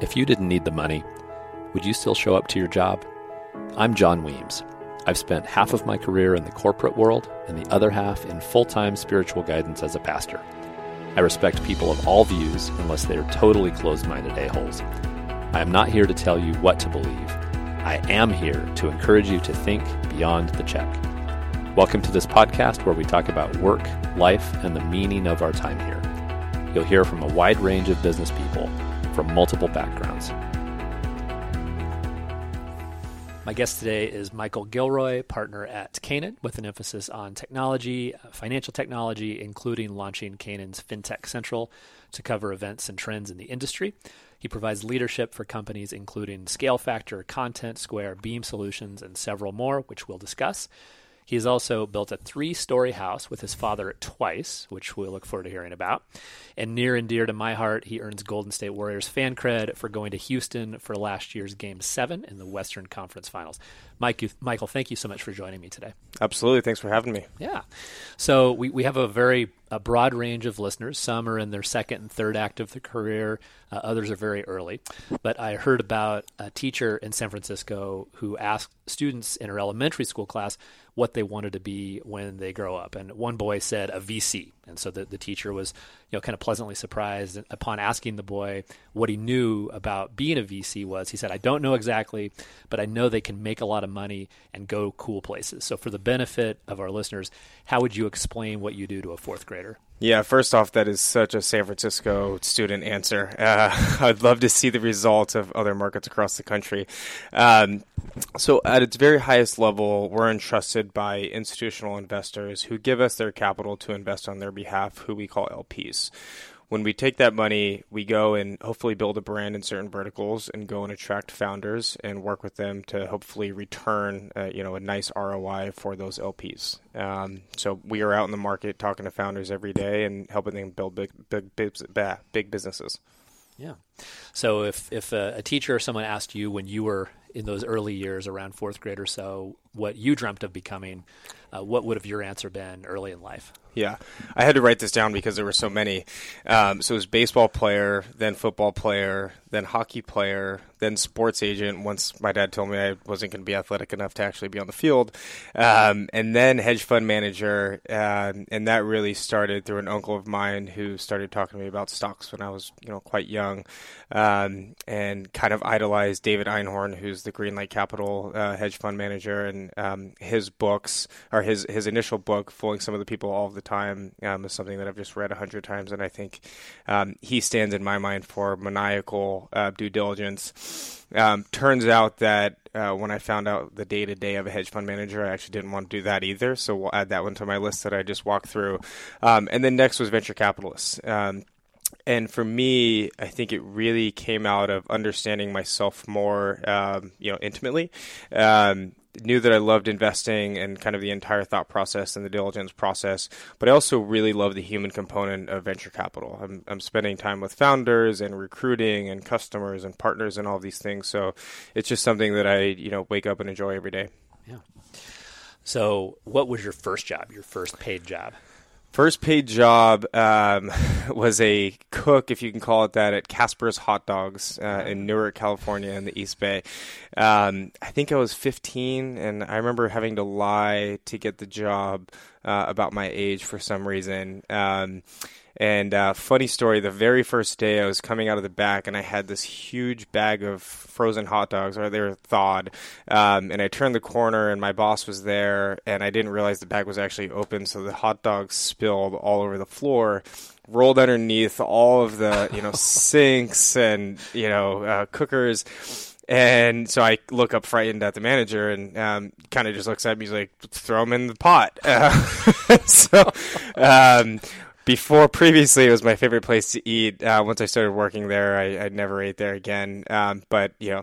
If you didn't need the money, would you still show up to your job? I'm John Weems. I've spent half of my career in the corporate world and the other half in full time spiritual guidance as a pastor. I respect people of all views unless they are totally closed minded a-holes. I am not here to tell you what to believe. I am here to encourage you to think beyond the check. Welcome to this podcast where we talk about work, life, and the meaning of our time here. You'll hear from a wide range of business people from multiple backgrounds. My guest today is Michael Gilroy, partner at Canaan, with an emphasis on technology, uh, financial technology, including launching Canaan's FinTech Central to cover events and trends in the industry. He provides leadership for companies including Scale Factor, Content Square, Beam Solutions, and several more, which we'll discuss. He has also built a three story house with his father twice, which we'll look forward to hearing about. And near and dear to my heart, he earns Golden State Warriors fan cred for going to Houston for last year's Game 7 in the Western Conference Finals. Mike, you, Michael, thank you so much for joining me today. Absolutely. Thanks for having me. Yeah. So we, we have a very a broad range of listeners. Some are in their second and third act of the career, uh, others are very early. But I heard about a teacher in San Francisco who asked students in her elementary school class what they wanted to be when they grow up. And one boy said a VC. And so the, the teacher was, you know, kind of pleasantly surprised upon asking the boy what he knew about being a VC was. He said, I don't know exactly, but I know they can make a lot of money and go cool places. So for the benefit of our listeners, how would you explain what you do to a fourth grader? Yeah, first off, that is such a San Francisco student answer. Uh, I'd love to see the results of other markets across the country. Um, so, at its very highest level, we're entrusted by institutional investors who give us their capital to invest on their behalf, who we call LPs when we take that money, we go and hopefully build a brand in certain verticals and go and attract founders and work with them to hopefully return, uh, you know, a nice ROI for those LPs. Um, so we are out in the market talking to founders every day and helping them build big, big, big, big businesses. Yeah. So if if a, a teacher or someone asked you when you were in those early years, around fourth grade or so, what you dreamt of becoming, uh, what would have your answer been early in life? Yeah, I had to write this down because there were so many. Um, so it was baseball player, then football player, then hockey player, then sports agent. Once my dad told me I wasn't going to be athletic enough to actually be on the field, um, and then hedge fund manager, uh, and that really started through an uncle of mine who started talking to me about stocks when I was, you know, quite young, um, and kind of idolized David Einhorn, who's the Greenlight Capital uh, hedge fund manager, and um, his books or his his initial book, "Fooling Some of the People All the time um, is something that I've just read a hundred times, and I think um, he stands in my mind for maniacal uh, due diligence. Um, turns out that uh, when I found out the day to day of a hedge fund manager, I actually didn't want to do that either. So we'll add that one to my list that I just walked through. Um, and then next was venture capitalists um, and for me, I think it really came out of understanding myself more, um, you know, intimately. Knew that I loved investing and kind of the entire thought process and the diligence process, but I also really love the human component of venture capital. I'm, I'm spending time with founders and recruiting and customers and partners and all these things. So it's just something that I, you know, wake up and enjoy every day. Yeah. So, what was your first job? Your first paid job? First paid job um, was a cook, if you can call it that, at Casper's Hot Dogs uh, in Newark, California, in the East Bay. Um, I think I was 15, and I remember having to lie to get the job uh, about my age for some reason. Um, and uh, funny story, the very first day I was coming out of the back and I had this huge bag of frozen hot dogs, or they were thawed. Um, and I turned the corner and my boss was there, and I didn't realize the bag was actually open, so the hot dogs spilled all over the floor rolled underneath all of the you know sinks and you know uh, cookers and so I look up frightened at the manager and um, kind of just looks at me. He's like, throw him in the pot. Uh, so um, before previously it was my favorite place to eat. Uh, once I started working there, I, I never ate there again. Um, but you know,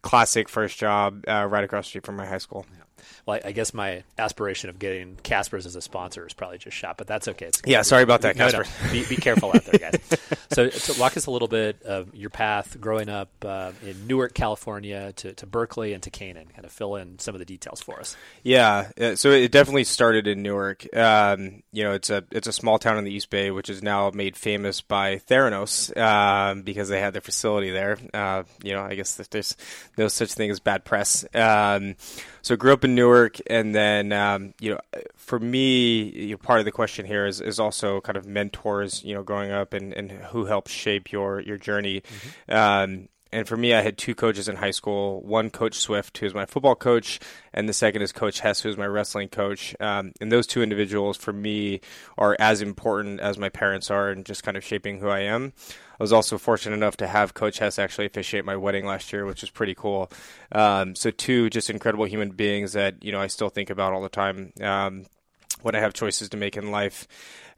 classic first job uh, right across the street from my high school. Yeah. I guess my aspiration of getting Casper's as a sponsor is probably just shot, but that's okay. It's yeah, sorry about that, no, Casper. No, be, be, careful out there, guys. so, so, walk us a little bit of your path growing up uh, in Newark, California, to, to Berkeley and to Canaan. Kind of fill in some of the details for us. Yeah, uh, so it definitely started in Newark. Um, you know, it's a it's a small town in the East Bay, which is now made famous by Theranos um, because they had their facility there. Uh, you know, I guess there's no such thing as bad press. Um, so grew up in Newark, and then um, you know, for me, you know, part of the question here is, is also kind of mentors. You know, growing up and, and who helped shape your your journey. Mm-hmm. Um, and for me, I had two coaches in high school. One, Coach Swift, who's my football coach, and the second is Coach Hess, who's my wrestling coach. Um, and those two individuals, for me, are as important as my parents are in just kind of shaping who I am. I was also fortunate enough to have Coach Hess actually officiate my wedding last year, which was pretty cool. Um, so two just incredible human beings that you know I still think about all the time um, when I have choices to make in life.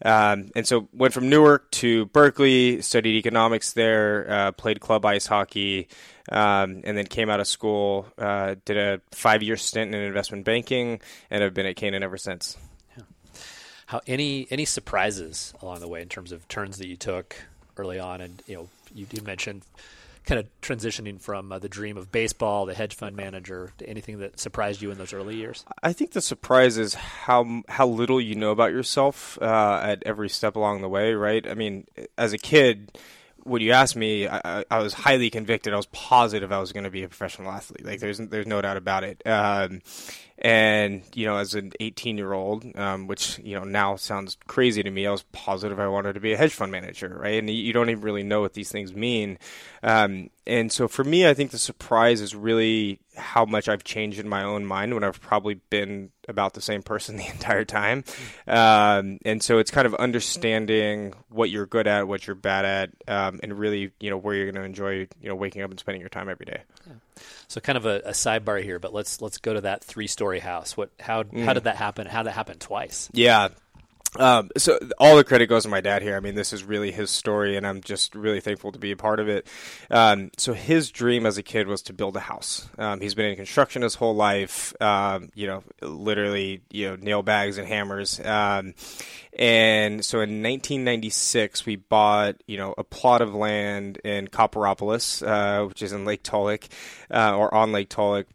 Um, and so went from Newark to Berkeley, studied economics there, uh, played club ice hockey, um, and then came out of school, uh, did a five year stint in investment banking, and have been at Canaan ever since. How any any surprises along the way in terms of turns that you took early on, and you know you, you mentioned kind of transitioning from uh, the dream of baseball, the hedge fund manager, to anything that surprised you in those early years? I think the surprise is how how little you know about yourself uh, at every step along the way. Right? I mean, as a kid. When you asked me, I, I was highly convicted. I was positive I was going to be a professional athlete. Like there's there's no doubt about it. Um, and you know, as an 18 year old, um, which you know now sounds crazy to me, I was positive I wanted to be a hedge fund manager, right? And you don't even really know what these things mean. Um, and so for me, I think the surprise is really how much I've changed in my own mind when I've probably been about the same person the entire time. Um, and so it's kind of understanding what you're good at, what you're bad at, um, and really, you know, where you're going to enjoy, you know, waking up and spending your time every day. Yeah. So kind of a, a, sidebar here, but let's let's go to that three story house. What how mm. how did that happen? How did that happen twice? Yeah. Um, so all the credit goes to my dad here. I mean, this is really his story, and I'm just really thankful to be a part of it. Um, so his dream as a kid was to build a house. Um, he's been in construction his whole life. Um, you know, literally, you know, nail bags and hammers. Um, and so in 1996, we bought, you know, a plot of land in Copperopolis, uh, which is in Lake Tulloch, uh, or on Lake Tulloch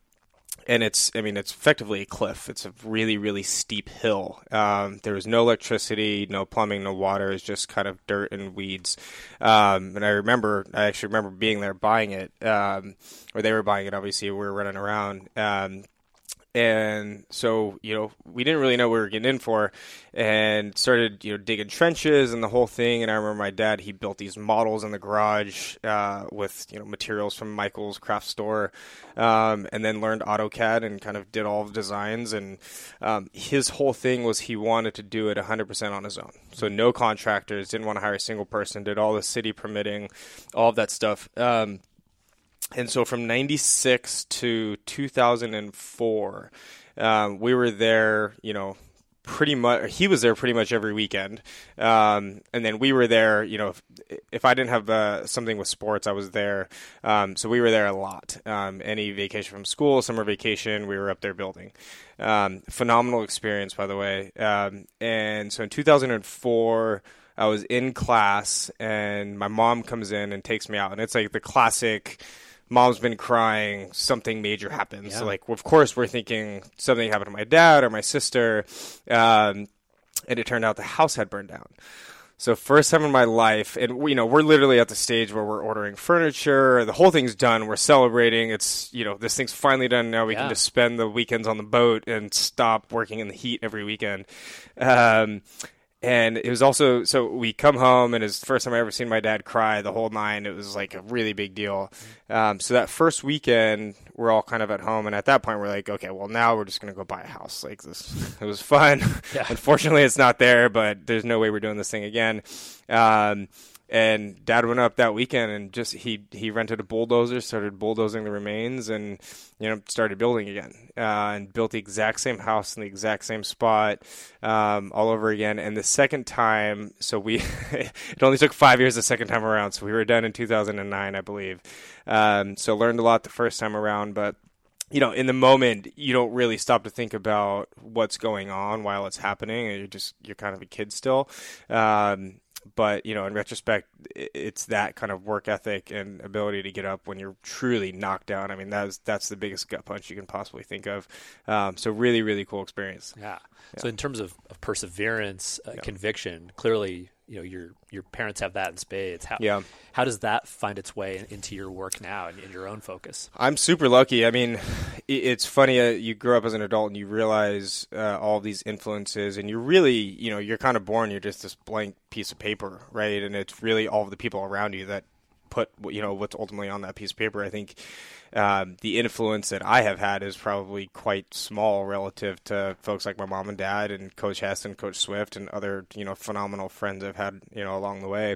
and it's I mean it's effectively a cliff. It's a really really steep hill. Um, there was no electricity, no plumbing, no water. It's just kind of dirt and weeds. Um, and I remember I actually remember being there buying it, um, or they were buying it. Obviously, we were running around. And so you know we didn't really know what we were getting in for and started you know digging trenches and the whole thing. And i remember my dad he built these models in the garage uh, with you know materials from michael's craft store um, and then learned autocad and kind of did all the designs. And um, his whole thing was he wanted to do it 100% on his own. So no contractors didn't want to hire a single person did all the city permitting all of that stuff. Um, and so from 96 to 2004 um, we were there you know pretty much he was there pretty much every weekend. Um, and then we were there you know if, if i didn't have uh, something with sports i was there. Um, so we were there a lot. Um, any vacation from school summer vacation we were up there building. Um, phenomenal experience by the way. Um, and so in 2004 i was in class and my mom comes in and takes me out. And it's like the classic mom's been crying, something major happens. Yeah. So like, of course, we're thinking something happened to my dad or my sister, um, and it turned out the house had burned down. So first time in my life, and you know we're literally at the stage where we're ordering furniture. The whole thing's done. We're celebrating. It's you know this thing's finally done. Now we yeah. can just spend the weekends on the boat and stop working in the heat every weekend. Um, and it was also so we come home and it's the first time I ever seen my dad cry the whole nine. It was like a really big deal. Um, so that first weekend we're all kind of at home, and at that point we're like, okay, well now we're just gonna go buy a house. Like this, it was fun. Yeah. Unfortunately, it's not there, but there's no way we're doing this thing again. Um, and dad went up that weekend and just he he rented a bulldozer started bulldozing the remains and you know started building again uh, and built the exact same house in the exact same spot um, all over again and the second time so we it only took five years the second time around so we were done in 2009 i believe um, so learned a lot the first time around but you know, in the moment, you don't really stop to think about what's going on while it's happening. You're just you're kind of a kid still. Um, but you know, in retrospect, it's that kind of work ethic and ability to get up when you're truly knocked down. I mean, that's that's the biggest gut punch you can possibly think of. Um, so really, really cool experience. Yeah. yeah. So in terms of, of perseverance, uh, yeah. conviction, clearly you know your your parents have that in spades. How yeah. how does that find its way into your work now and in your own focus? I'm super lucky. I mean, it's funny. Uh, you grow up as an adult and you realize uh, all these influences, and you're really you know you're kind of born. You're just this blank piece of paper, right? And it's really all the people around you that put you know what's ultimately on that piece of paper. I think um, the influence that I have had is probably quite small relative to folks like my mom and dad and Coach Hess and Coach Swift and other you know phenomenal friends I've had you know along the way.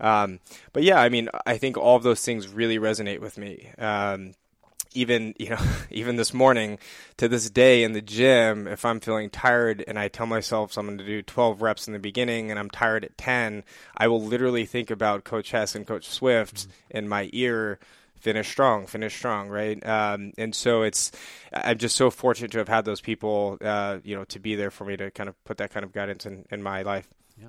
Um, but yeah, I mean, I think all of those things really resonate with me. Um, even you know even this morning to this day in the gym if i'm feeling tired and i tell myself i'm going to do 12 reps in the beginning and i'm tired at 10 i will literally think about coach hess and coach swift mm-hmm. in my ear finish strong, finish strong, right? Um, and so it's I'm just so fortunate to have had those people, uh, you know, to be there for me to kind of put that kind of guidance in, in my life. Yeah.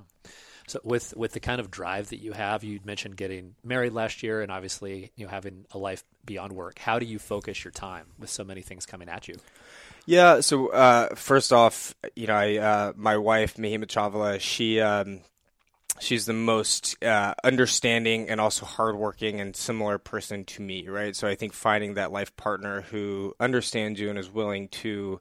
So with with the kind of drive that you have, you mentioned getting married last year, and obviously you know having a life beyond work. How do you focus your time with so many things coming at you? Yeah. So uh, first off, you know, I uh, my wife Mahima Chavala, she um, she's the most uh, understanding and also hardworking and similar person to me, right? So I think finding that life partner who understands you and is willing to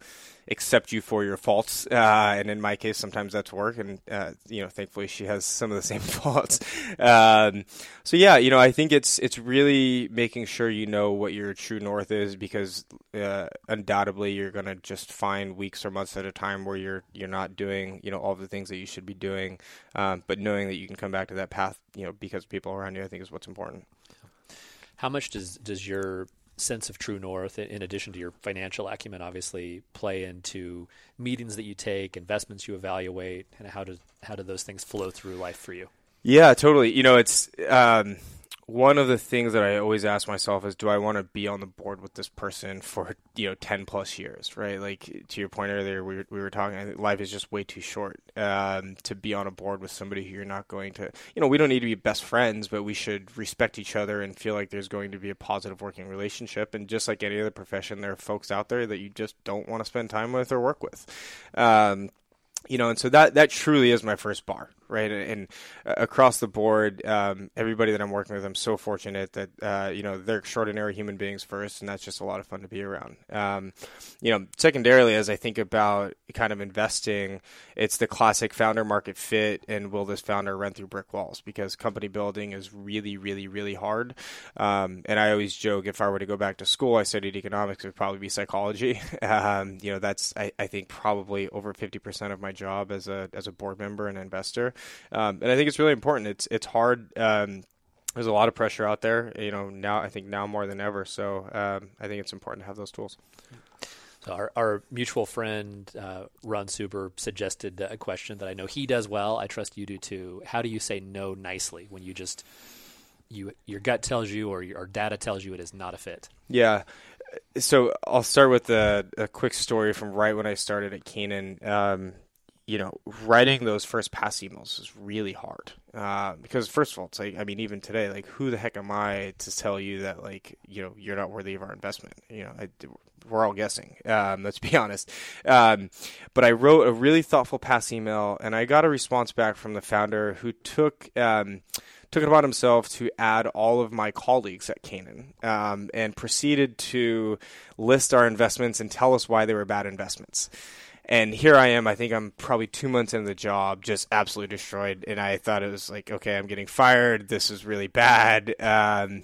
accept you for your faults. Uh, and in my case, sometimes that's work. And, uh, you know, thankfully she has some of the same faults. Um, so yeah, you know, I think it's, it's really making sure you know what your true north is because, uh, undoubtedly you're going to just find weeks or months at a time where you're, you're not doing, you know, all the things that you should be doing. Um, but knowing that you can come back to that path, you know, because people around you, I think is what's important. How much does, does your sense of true north, in addition to your financial acumen, obviously play into meetings that you take, investments you evaluate, and how do how do those things flow through life for you? Yeah, totally. You know, it's um, one of the things that I always ask myself is, do I want to be on the board with this person for you know ten plus years, right? Like to your point earlier, we were, we were talking. Life is just way too short um, to be on a board with somebody who you're not going to. You know, we don't need to be best friends, but we should respect each other and feel like there's going to be a positive working relationship. And just like any other profession, there are folks out there that you just don't want to spend time with or work with. Um, you know, and so that that truly is my first bar, right? And, and uh, across the board, um, everybody that I'm working with, I'm so fortunate that uh, you know they're extraordinary human beings first, and that's just a lot of fun to be around. Um, you know, secondarily, as I think about kind of investing, it's the classic founder market fit, and will this founder run through brick walls? Because company building is really, really, really hard. Um, and I always joke if I were to go back to school, I studied economics, it would probably be psychology. Um, you know, that's I, I think probably over 50% of my job as a as a board member and investor. Um, and I think it's really important. It's it's hard. Um, there's a lot of pressure out there. You know, now I think now more than ever. So um, I think it's important to have those tools. So our, our mutual friend uh, Ron Suber suggested a question that I know he does well. I trust you do too. How do you say no nicely when you just you your gut tells you or your or data tells you it is not a fit? Yeah. So I'll start with a, a quick story from right when I started at Canaan. Um, you know, writing those first pass emails is really hard uh, because first of all, it's like I mean, even today, like who the heck am I to tell you that like you know you're not worthy of our investment? You know, I, we're all guessing. Um, let's be honest. Um, but I wrote a really thoughtful pass email, and I got a response back from the founder who took. Um, took it upon himself to add all of my colleagues at Canaan um, and proceeded to list our investments and tell us why they were bad investments. And here I am. I think I'm probably two months into the job, just absolutely destroyed. And I thought it was like, okay, I'm getting fired. This is really bad. Um,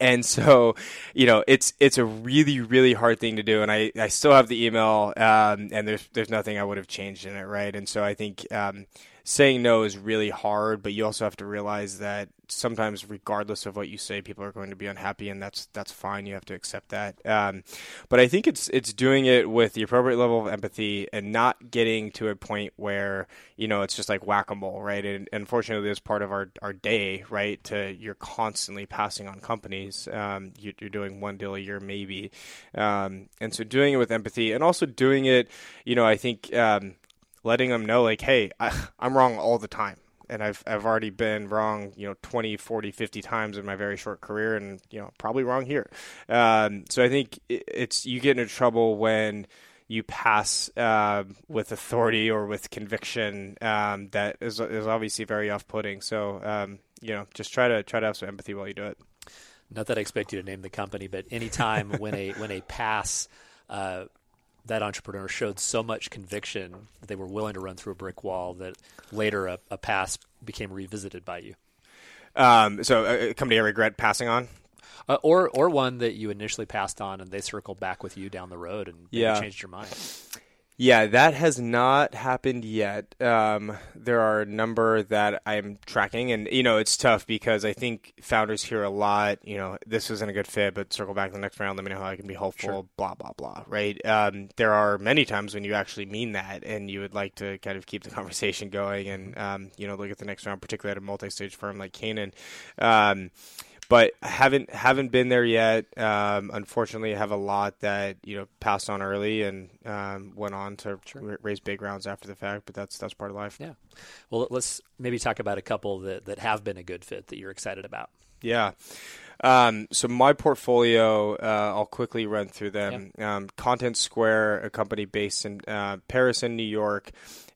and so, you know, it's it's a really really hard thing to do, and I, I still have the email, um, and there's there's nothing I would have changed in it, right? And so I think um, saying no is really hard, but you also have to realize that sometimes, regardless of what you say, people are going to be unhappy, and that's that's fine. You have to accept that. Um, but I think it's it's doing it with the appropriate level of empathy and not getting to a point where you know it's just like whack a mole, right? And unfortunately, this part of our our day, right? To you're constantly passing on companies. Um, you, are doing one deal a year, maybe, um, and so doing it with empathy and also doing it, you know, I think. Um, letting them know like hey I, i'm wrong all the time and I've I've already been wrong, you know, 20, 40, 50 times in my very short career, and you know, probably wrong here. Um, so I think it's you get into trouble when you pass uh, with authority or with conviction um, that is is obviously very off-putting. So um, you know, just try to try to have some empathy while you do it. Not that I expect you to name the company, but anytime when a when a pass uh, that entrepreneur showed so much conviction that they were willing to run through a brick wall that later a, a pass became revisited by you. Um, so a uh, company I regret passing on. Uh, or or one that you initially passed on and they circled back with you down the road and yeah. changed your mind. Yeah, that has not happened yet. Um, there are a number that I'm tracking, and you know it's tough because I think founders hear a lot. You know, this isn't a good fit, but circle back in the next round. Let me know how I can be helpful. Sure. Blah blah blah. Right? Um, there are many times when you actually mean that, and you would like to kind of keep the conversation going, and um, you know, look at the next round, particularly at a multi-stage firm like Canaan. But haven't haven't been there yet. Um, unfortunately, I have a lot that you know passed on early and um, went on to sure. raise big rounds after the fact. But that's that's part of life. Yeah. Well, let's maybe talk about a couple that that have been a good fit that you're excited about. Yeah. Um, so my portfolio, uh, I'll quickly run through them. Yeah. Um, Content Square, a company based in uh, Paris and New York,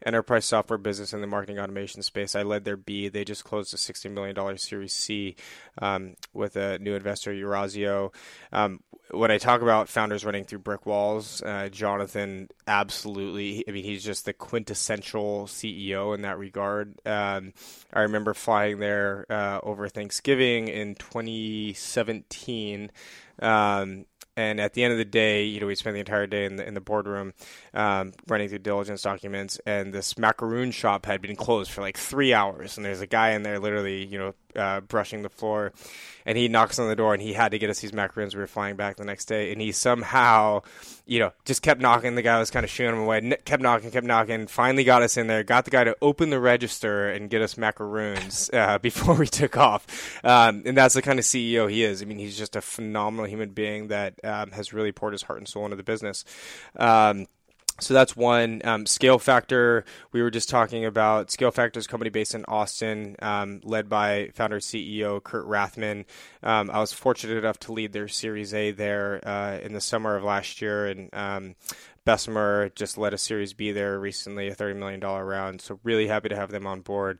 enterprise software business in the marketing automation space. I led their B. They just closed a $60 million Series C um, with a new investor, Eurazeo. Um, when I talk about founders running through brick walls, uh, Jonathan absolutely. I mean, he's just the quintessential CEO in that regard. Um, I remember flying there uh, over Thanksgiving in 2017. Um, and at the end of the day, you know, we spent the entire day in the in the boardroom um, running through diligence documents, and this macaroon shop had been closed for like three hours, and there's a guy in there literally, you know, uh, brushing the floor, and he knocks on the door, and he had to get us these macaroons. We were flying back the next day, and he somehow, you know, just kept knocking. The guy was kind of shooing him away, kept knocking, kept knocking. Finally, got us in there. Got the guy to open the register and get us macaroons uh, before we took off. Um, and that's the kind of CEO he is. I mean, he's just a phenomenal human being that um, has really poured his heart and soul into the business. Um, so that's one um, scale factor. We were just talking about scale factors company based in Austin, um, led by founder CEO Kurt Rathmann. Um, I was fortunate enough to lead their Series A there uh, in the summer of last year, and um, Bessemer just led a Series B there recently, a thirty million dollar round. So really happy to have them on board.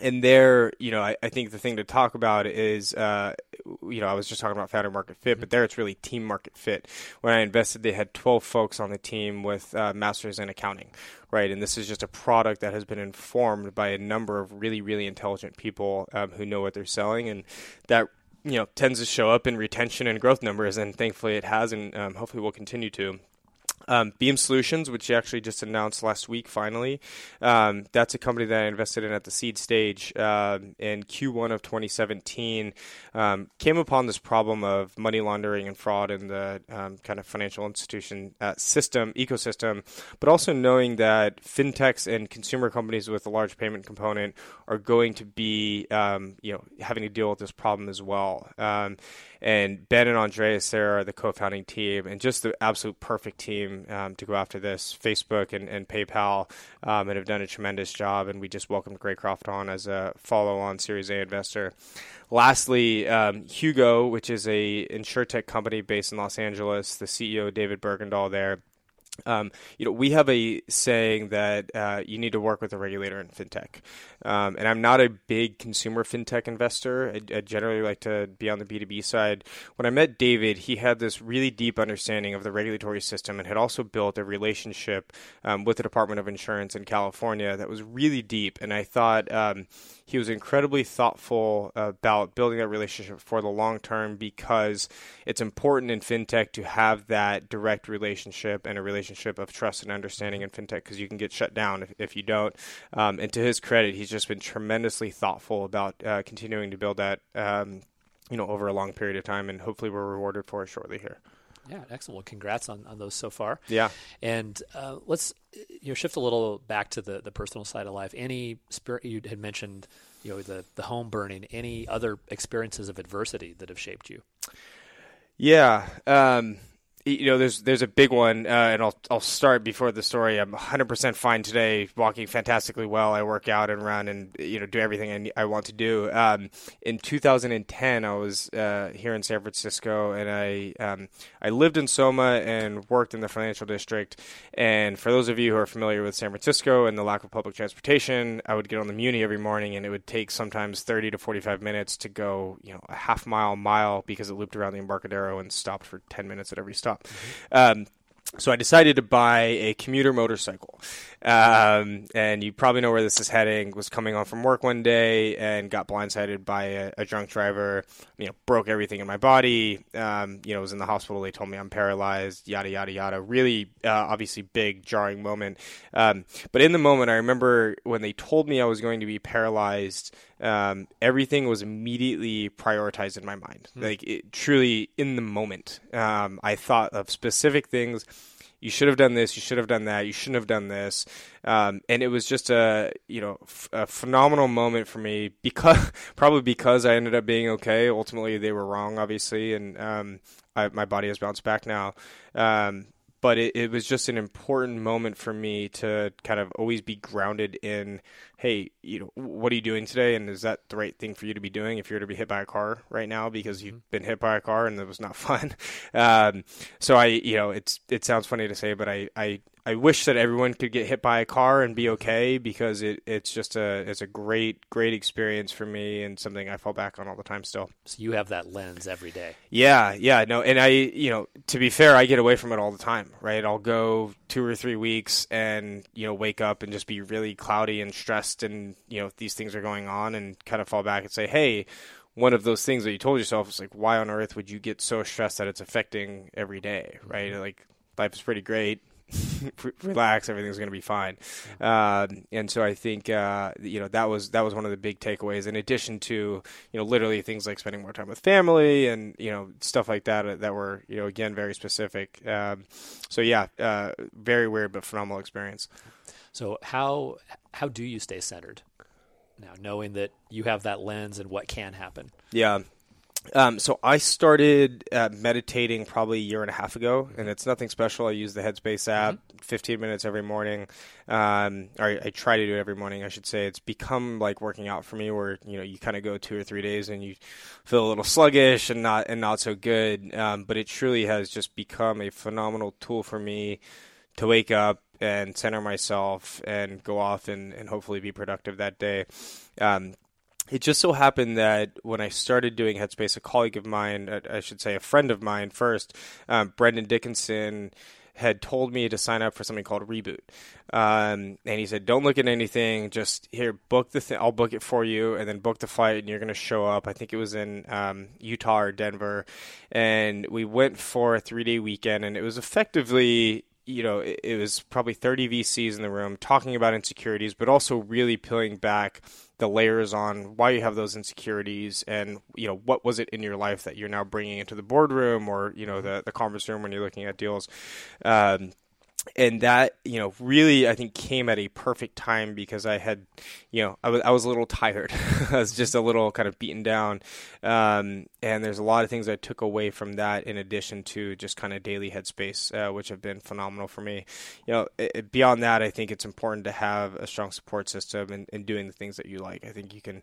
And there, you know, I, I, think the thing to talk about is, uh, you know, I was just talking about founder market fit, but there it's really team market fit. When I invested, they had 12 folks on the team with uh, masters in accounting, right? And this is just a product that has been informed by a number of really, really intelligent people um, who know what they're selling, and that you know tends to show up in retention and growth numbers, and thankfully it has, and um, hopefully will continue to. Um, Beam Solutions, which actually just announced last week, finally, um, that's a company that I invested in at the seed stage uh, in Q1 of 2017. Um, came upon this problem of money laundering and fraud in the um, kind of financial institution uh, system ecosystem, but also knowing that fintechs and consumer companies with a large payment component are going to be, um, you know, having to deal with this problem as well. And Ben and Andreas there are the co-founding team, and just the absolute perfect team um, to go after this. Facebook and, and PayPal um, and have done a tremendous job, and we just welcomed Greycroft on as a follow-on Series A investor. Lastly, um, Hugo, which is a insurtech company based in Los Angeles, the CEO David Bergendahl there um, you know, we have a saying that uh, you need to work with a regulator in fintech, um, and I'm not a big consumer fintech investor. I, I, generally like to be on the B2B side. When I met David, he had this really deep understanding of the regulatory system and had also built a relationship um, with the Department of Insurance in California that was really deep. And I thought um, he was incredibly thoughtful about building that relationship for the long term because it's important in fintech to have that direct relationship and a relationship relationship of trust and understanding in fintech because you can get shut down if, if you don't. Um, and to his credit, he's just been tremendously thoughtful about uh, continuing to build that, um, you know, over a long period of time, and hopefully we're rewarded for it shortly here. Yeah, excellent. Well, congrats on, on those so far. Yeah. And uh, let's you know shift a little back to the, the personal side of life. Any spirit you had mentioned, you know, the the home burning. Any other experiences of adversity that have shaped you? Yeah. Um, you know, there's there's a big one, uh, and I'll I'll start before the story. I'm 100% fine today, walking fantastically well. I work out and run, and you know, do everything I, I want to do. Um, in 2010, I was uh, here in San Francisco, and I um, I lived in Soma and worked in the financial district. And for those of you who are familiar with San Francisco and the lack of public transportation, I would get on the Muni every morning, and it would take sometimes 30 to 45 minutes to go, you know, a half mile, mile because it looped around the Embarcadero and stopped for 10 minutes at every stop. Um, so I decided to buy a commuter motorcycle. Um, and you probably know where this is heading. Was coming on from work one day and got blindsided by a, a drunk driver. You know, broke everything in my body. Um, you know, was in the hospital. They told me I'm paralyzed. Yada yada yada. Really, uh, obviously, big jarring moment. Um, but in the moment, I remember when they told me I was going to be paralyzed. Um, everything was immediately prioritized in my mind. Hmm. Like it, truly in the moment, um, I thought of specific things you should have done this, you should have done that, you shouldn't have done this. Um, and it was just a you know f- a phenomenal moment for me because probably because I ended up being okay. Ultimately, they were wrong, obviously, and um, I, my body has bounced back now. But it, it was just an important moment for me to kind of always be grounded in hey you know what are you doing today and is that the right thing for you to be doing if you're to be hit by a car right now because you've mm-hmm. been hit by a car and it was not fun um, so i you know it's it sounds funny to say but i i I wish that everyone could get hit by a car and be okay because it, it's just a it's a great great experience for me and something I fall back on all the time still. So you have that lens every day. Yeah, yeah, no, and I you know to be fair, I get away from it all the time, right? I'll go two or three weeks and you know wake up and just be really cloudy and stressed and you know these things are going on and kind of fall back and say, hey one of those things that you told yourself is like, why on earth would you get so stressed that it's affecting every day, right? Mm-hmm. Like life is pretty great. relax, everything's going to be fine. Uh, and so I think uh, you know that was that was one of the big takeaways. In addition to you know literally things like spending more time with family and you know stuff like that uh, that were you know again very specific. Um, so yeah, uh, very weird but phenomenal experience. So how how do you stay centered now, knowing that you have that lens and what can happen? Yeah. Um, so I started uh, meditating probably a year and a half ago, and it's nothing special. I use the Headspace app, mm-hmm. 15 minutes every morning. Um, or I, I, try to do it every morning. I should say it's become like working out for me, where you know you kind of go two or three days and you feel a little sluggish and not and not so good. Um, but it truly has just become a phenomenal tool for me to wake up and center myself and go off and, and hopefully be productive that day. Um, it just so happened that when I started doing Headspace, a colleague of mine, uh, I should say a friend of mine first, um, Brendan Dickinson, had told me to sign up for something called Reboot. Um, and he said, don't look at anything, just here, book the thing, I'll book it for you, and then book the flight, and you're going to show up. I think it was in um, Utah or Denver. And we went for a three day weekend, and it was effectively you know, it, it, was probably 30 VCs in the room talking about insecurities, but also really peeling back the layers on why you have those insecurities and, you know, what was it in your life that you're now bringing into the boardroom or, you know, the, the conference room when you're looking at deals. Um, and that you know really I think came at a perfect time because I had you know I was I was a little tired. I was just a little kind of beaten down. Um, and there's a lot of things I took away from that in addition to just kind of daily headspace uh, which have been phenomenal for me. You know it, beyond that I think it's important to have a strong support system and, and doing the things that you like. I think you can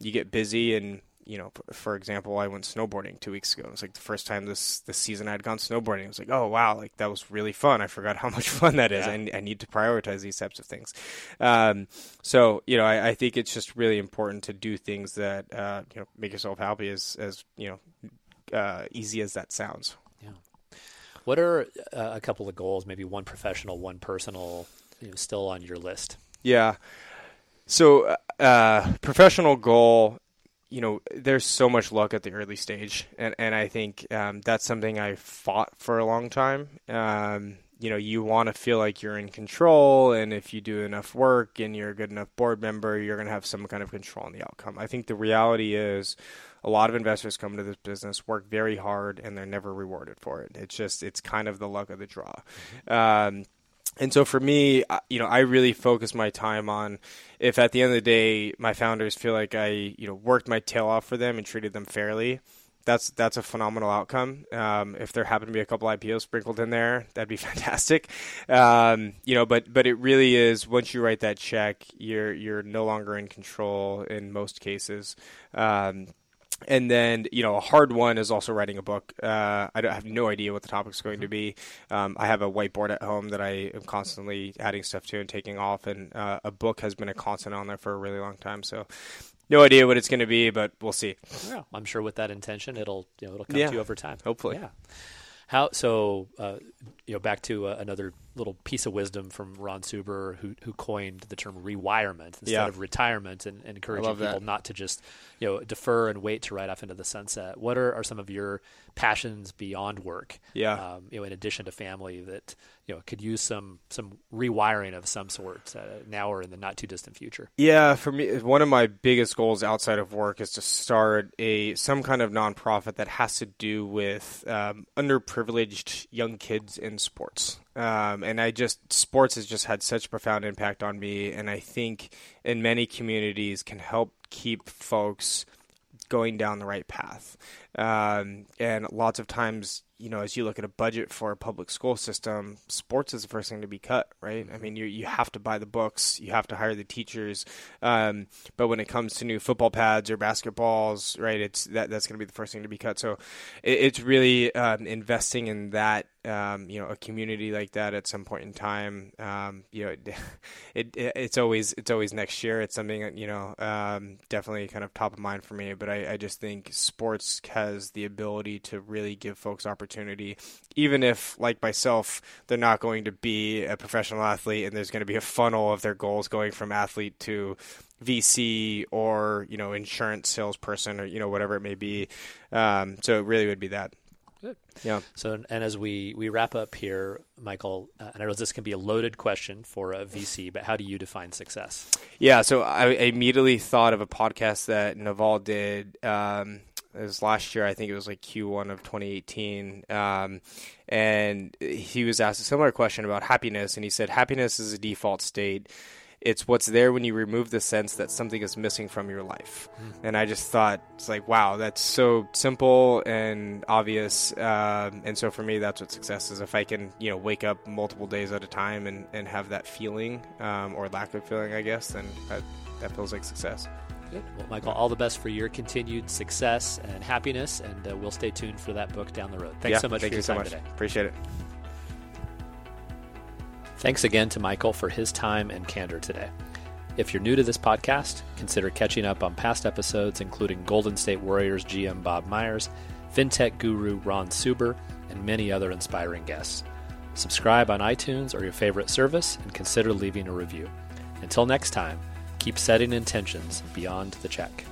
you get busy and you know, for example, I went snowboarding two weeks ago. It was like the first time this this season I had gone snowboarding. I was like, oh wow, like that was really fun. I forgot how much fun that is. Yeah. I, I need to prioritize these types of things. Um, so you know, I, I, think it's just really important to do things that uh, you know make yourself happy as as you know uh, easy as that sounds. Yeah. What are uh, a couple of goals? Maybe one professional, one personal. You know, still on your list. Yeah. So, uh, professional goal you know, there's so much luck at the early stage, and and I think um, that's something I fought for a long time. Um, you know, you want to feel like you're in control, and if you do enough work and you're a good enough board member, you're going to have some kind of control on the outcome. I think the reality is a lot of investors come to this business, work very hard, and they're never rewarded for it. It's just it's kind of the luck of the draw. Um, and so for me, you know, I really focus my time on if at the end of the day my founders feel like I, you know, worked my tail off for them and treated them fairly. That's that's a phenomenal outcome. Um, if there happen to be a couple IPOs sprinkled in there, that'd be fantastic. Um, you know, but but it really is once you write that check, you're you're no longer in control in most cases. Um, and then you know a hard one is also writing a book. Uh, I, have no idea what the topic's going to be. Um, I have a whiteboard at home that I am constantly adding stuff to and taking off, and uh, a book has been a constant on there for a really long time. So no idea what it's going to be, but we'll see. Yeah, I'm sure with that intention, it'll you know it'll come yeah, to you over time. Hopefully. Yeah. How so? Uh, you know, back to uh, another little piece of wisdom from Ron Suber, who who coined the term rewirement instead yeah. of retirement, and, and encouraging people that. not to just you know defer and wait to ride off into the sunset. What are, are some of your passions beyond work? Yeah, um, you know, in addition to family, that you know could use some some rewiring of some sort uh, now or in the not too distant future. Yeah, for me, one of my biggest goals outside of work is to start a some kind of nonprofit that has to do with um, underprivileged young kids in sports. Um, and I just sports has just had such profound impact on me, and I think in many communities can help keep folks going down the right path. Um, and lots of times, you know, as you look at a budget for a public school system, sports is the first thing to be cut, right? I mean, you you have to buy the books, you have to hire the teachers, um, but when it comes to new football pads or basketballs, right, it's that that's going to be the first thing to be cut. So it, it's really um, investing in that um, you know a community like that at some point in time. Um, you know, it, it, it's always it's always next year. It's something you know um, definitely kind of top of mind for me. But I, I, just think sports has the ability to really give folks opportunity, even if like myself, they're not going to be a professional athlete, and there's going to be a funnel of their goals going from athlete to VC or you know insurance salesperson or you know whatever it may be. Um, so it really would be that. Good. Yeah. So, and as we, we wrap up here, Michael, uh, and I know this can be a loaded question for a VC, but how do you define success? Yeah. So I immediately thought of a podcast that Naval did. Um, it was last year. I think it was like Q1 of 2018. Um, and he was asked a similar question about happiness, and he said happiness is a default state it's what's there when you remove the sense that something is missing from your life. Mm. And I just thought, it's like, wow, that's so simple and obvious. Um, and so for me, that's what success is. If I can, you know, wake up multiple days at a time and, and have that feeling um, or lack of feeling, I guess, then that, that feels like success. Good. Well, Michael, all the best for your continued success and happiness, and uh, we'll stay tuned for that book down the road. Thanks yeah, so much thank for your you so much. today. Appreciate it. Thanks again to Michael for his time and candor today. If you're new to this podcast, consider catching up on past episodes, including Golden State Warriors GM Bob Myers, fintech guru Ron Suber, and many other inspiring guests. Subscribe on iTunes or your favorite service and consider leaving a review. Until next time, keep setting intentions beyond the check.